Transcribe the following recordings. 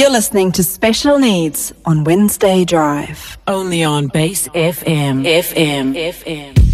You're listening to Special Needs on Wednesday Drive. Only on Base FM. FM. FM.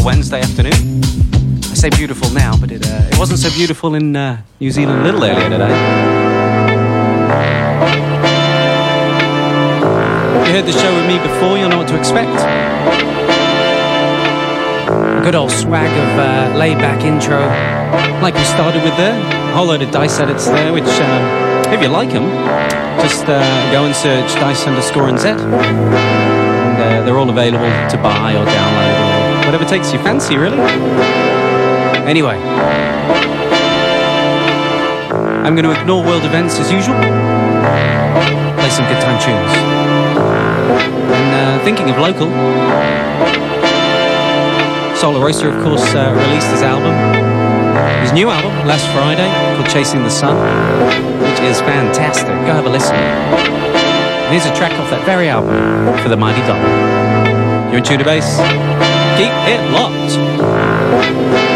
beautiful Wednesday afternoon. I say beautiful now, but it, uh, it wasn't so beautiful in uh, New Zealand a little earlier today. If you heard the show with me before, you'll know what to expect. Good old swag of uh, laid back intro, like we started with there. A whole load of dice edits there, which, uh, if you like them, just uh, go and search dice underscore and Z. Uh, they're all available to buy or download whatever takes your fancy, really. Anyway, I'm going to ignore world events as usual, play some good time tunes. And uh, thinking of local, Sola Rosa, of course, uh, released his album, his new album, last Friday, called Chasing the Sun, which is fantastic. Go have a listen. And here's a track off that very album for the Mighty Dollar. You're in tune to Base. Keep it locked.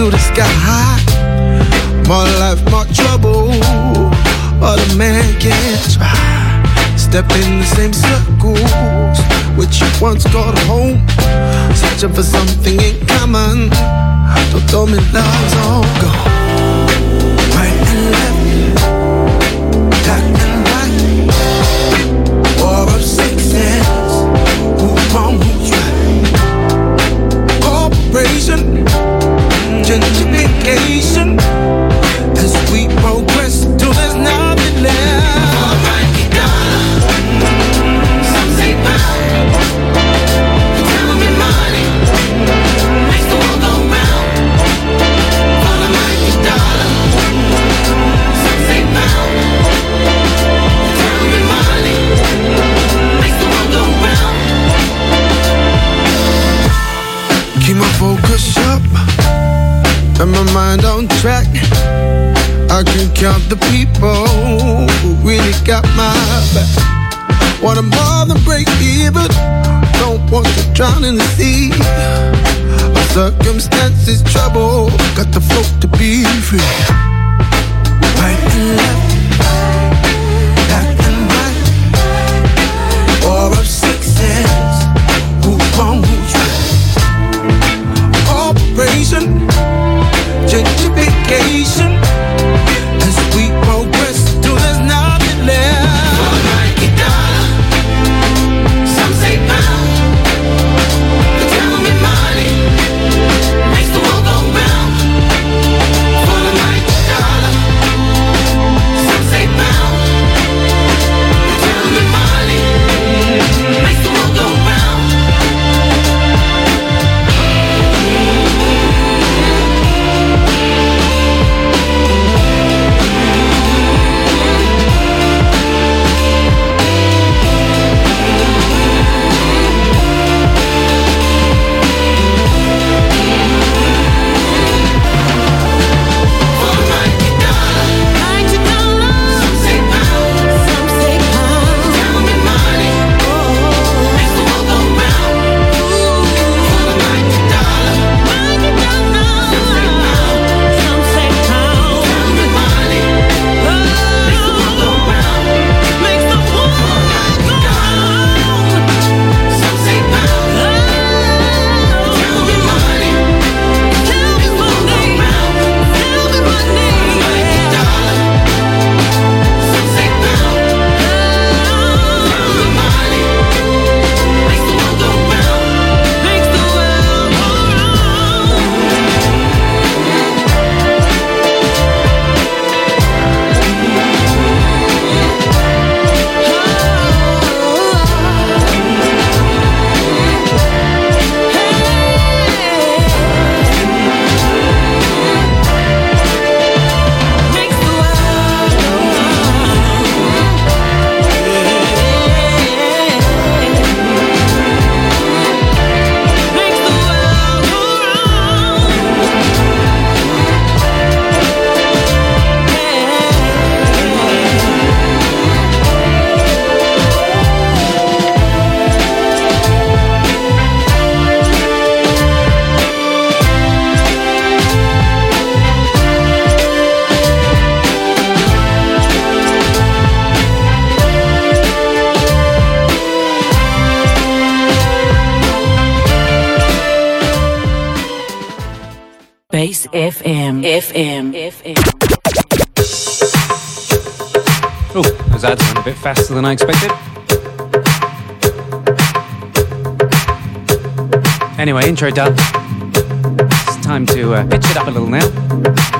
See the sky high. More life, more trouble. But a man can try. Step in the same circles which you once called home. Searching for something in common. Don't tell me love's all gone. Right and left. And. War of sexes. Who's wrong, who's right? Mind on track. I can count the people who really got my back. Want more than break even, don't want to drown in the sea. My circumstances trouble, got the float to be free. Right and left, I expected. Anyway, intro done. It's time to uh, pitch it up a little now.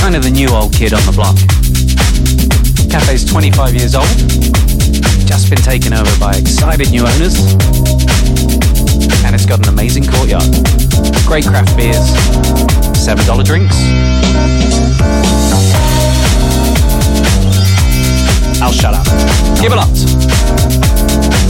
Kind of the new old kid on the block. Cafe's 25 years old, just been taken over by excited new owners, and it's got an amazing courtyard. Great craft beers, $7 drinks. I'll shut up. Give a lot.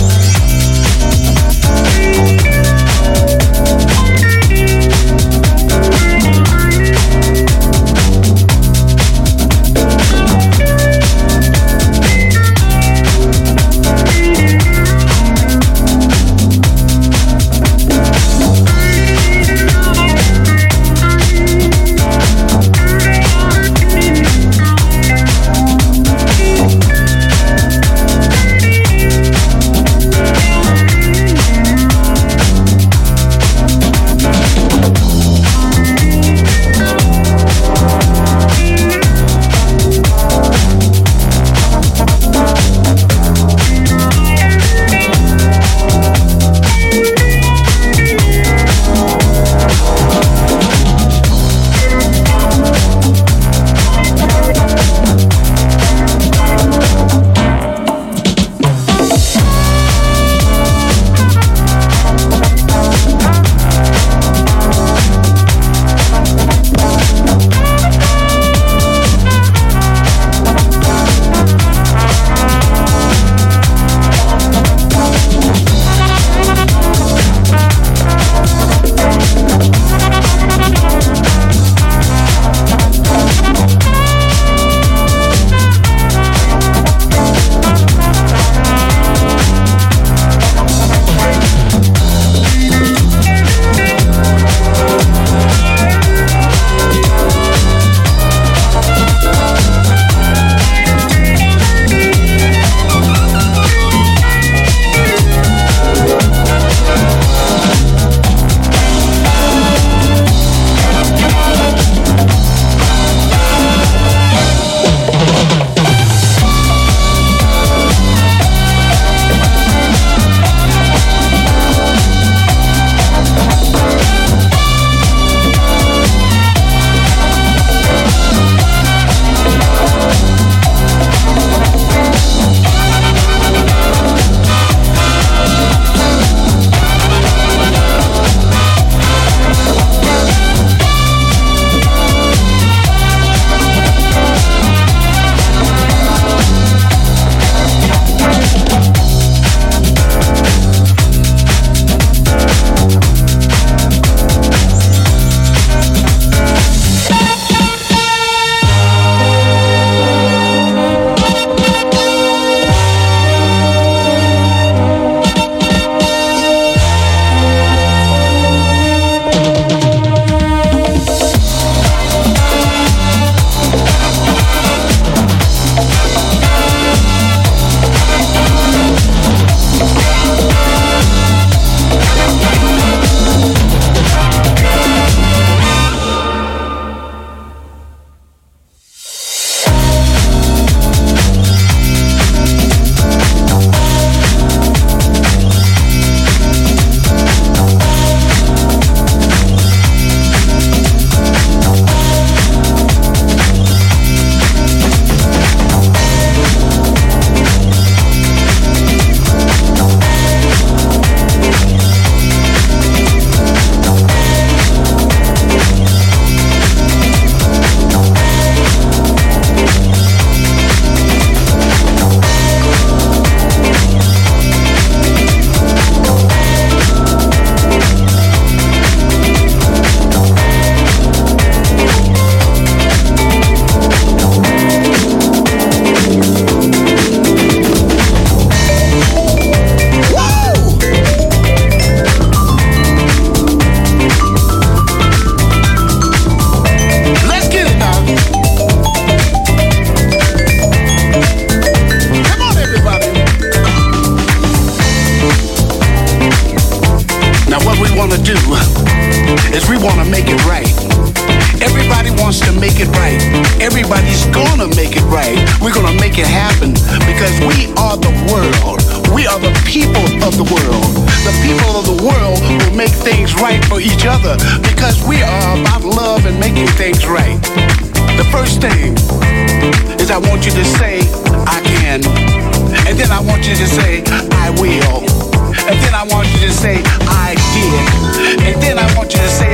you to say, I did. And then I want you to say,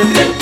This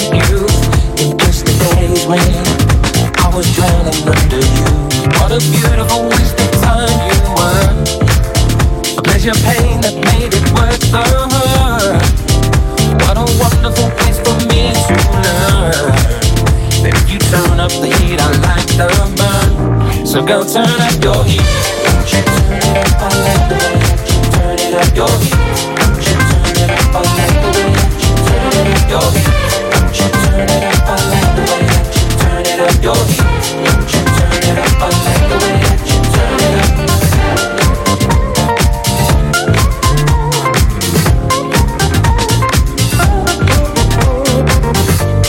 you in just days I was drowning under you. What a beautiful waste of time you were. A pleasure pain that made it worth the hurt. What a wonderful place for me to learn. That you turn up the heat, I like the burn. So go turn up your heat. Don't you turn it up, you turn it up your heat. Don't you turn it up, turn it up your heat. up. You turn it up, I like the way you turn it up.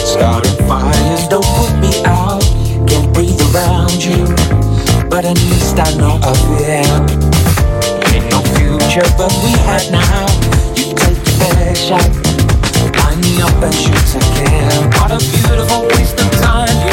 Starting fires, don't put me out. Can't breathe around you, but. Ain't no future, but we had now. You take. Line me up and shoot again. What a beautiful waste of time.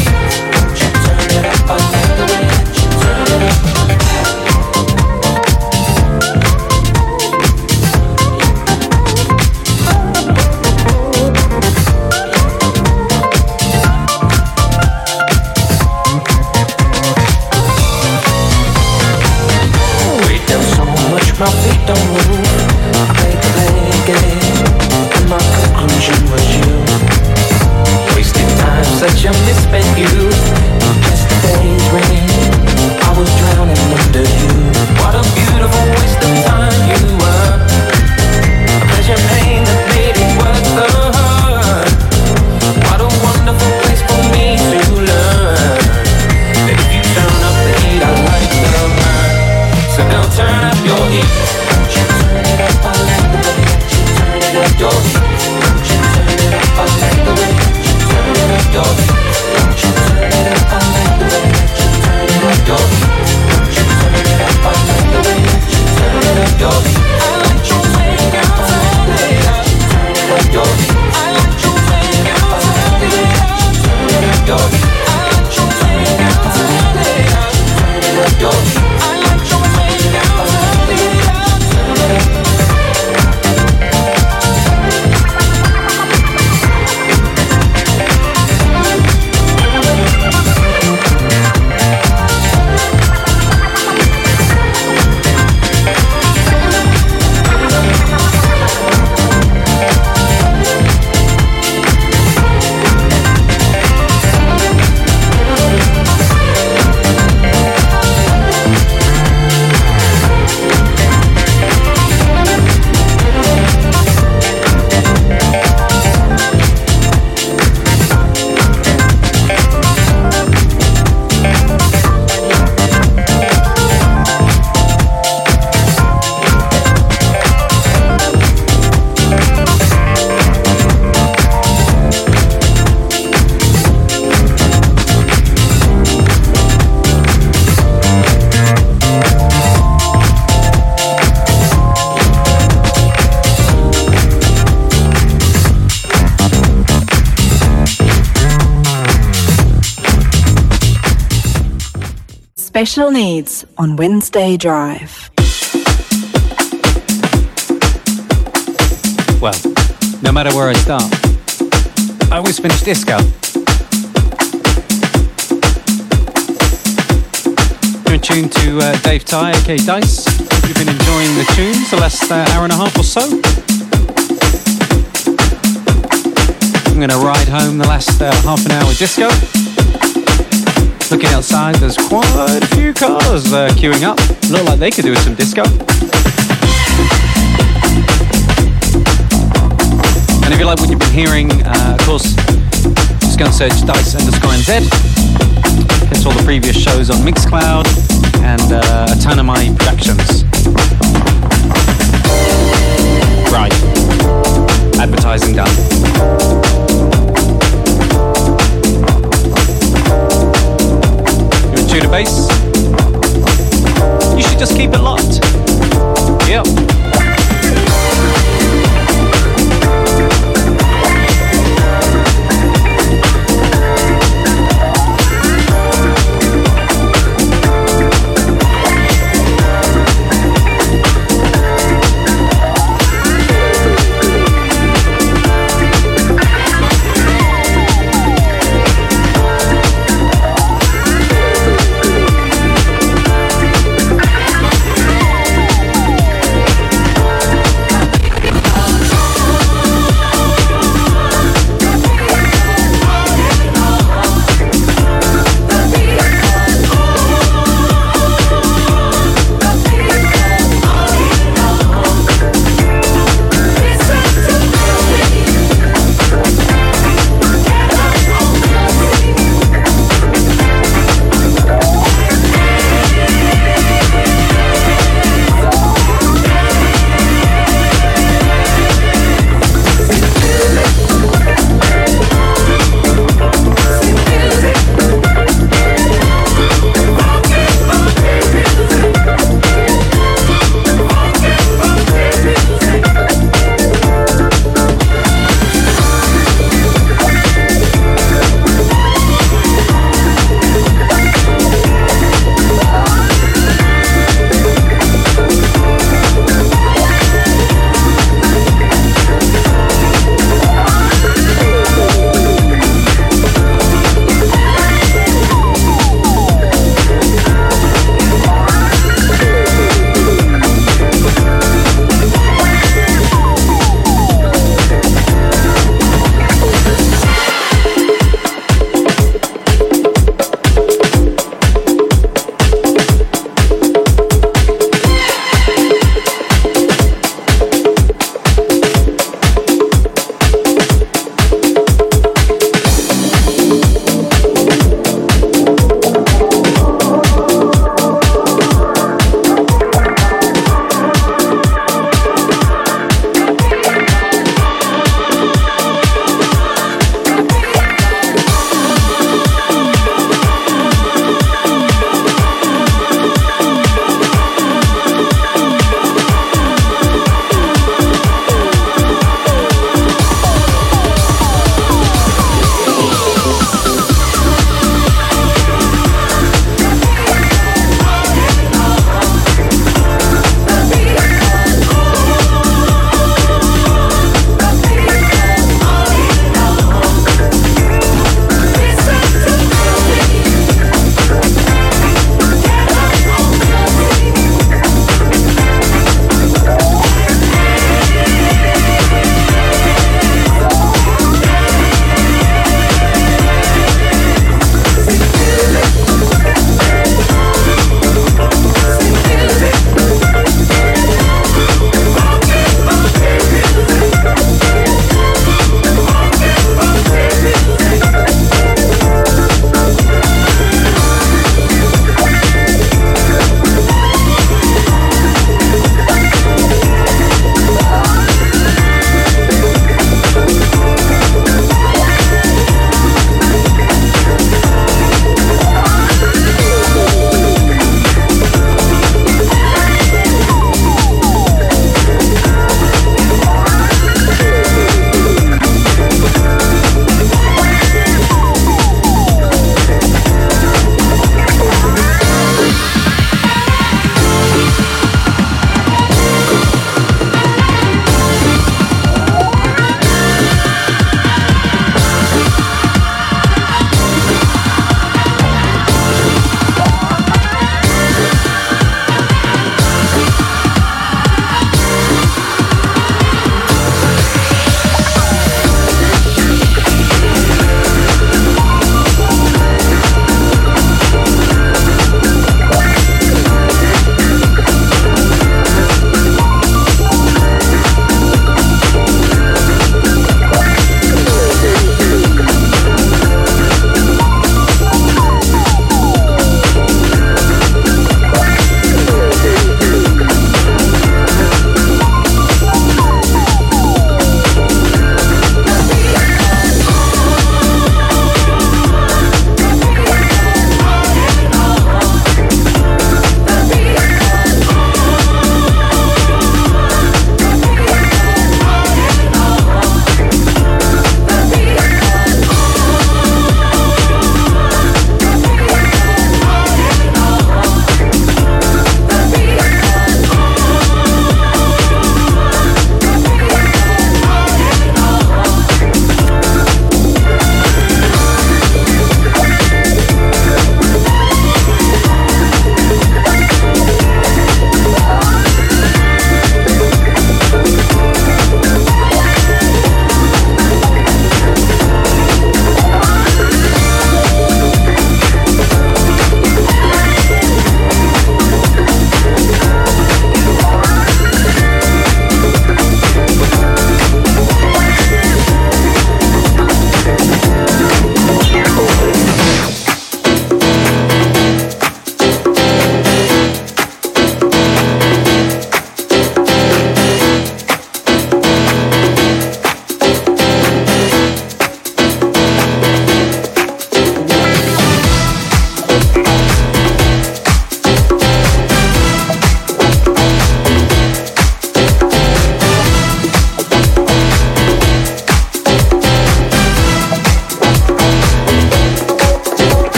Special Needs on Wednesday Drive. Well, no matter where I start, I always finish disco. You're tuned to uh, Dave Ty, aka Dice. Hope you've been enjoying the tunes the last uh, hour and a half or so. I'm going to ride home the last uh, half an hour disco. Looking outside, there's quite a few cars uh, queuing up. Look like they could do with some disco. And if you like what you've been hearing, uh, of course, just go and search Dice underscore NZ Catch all the previous shows on Mixcloud and uh, a ton of my productions. Right. Advertising done. Tune to Base? You should just keep it locked. Yep.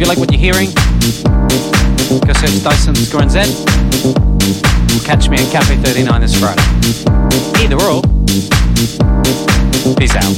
If you like what you're hearing, go search Dice underscore NZ. Catch me at Cafe 39 this Friday. Either or. Peace out.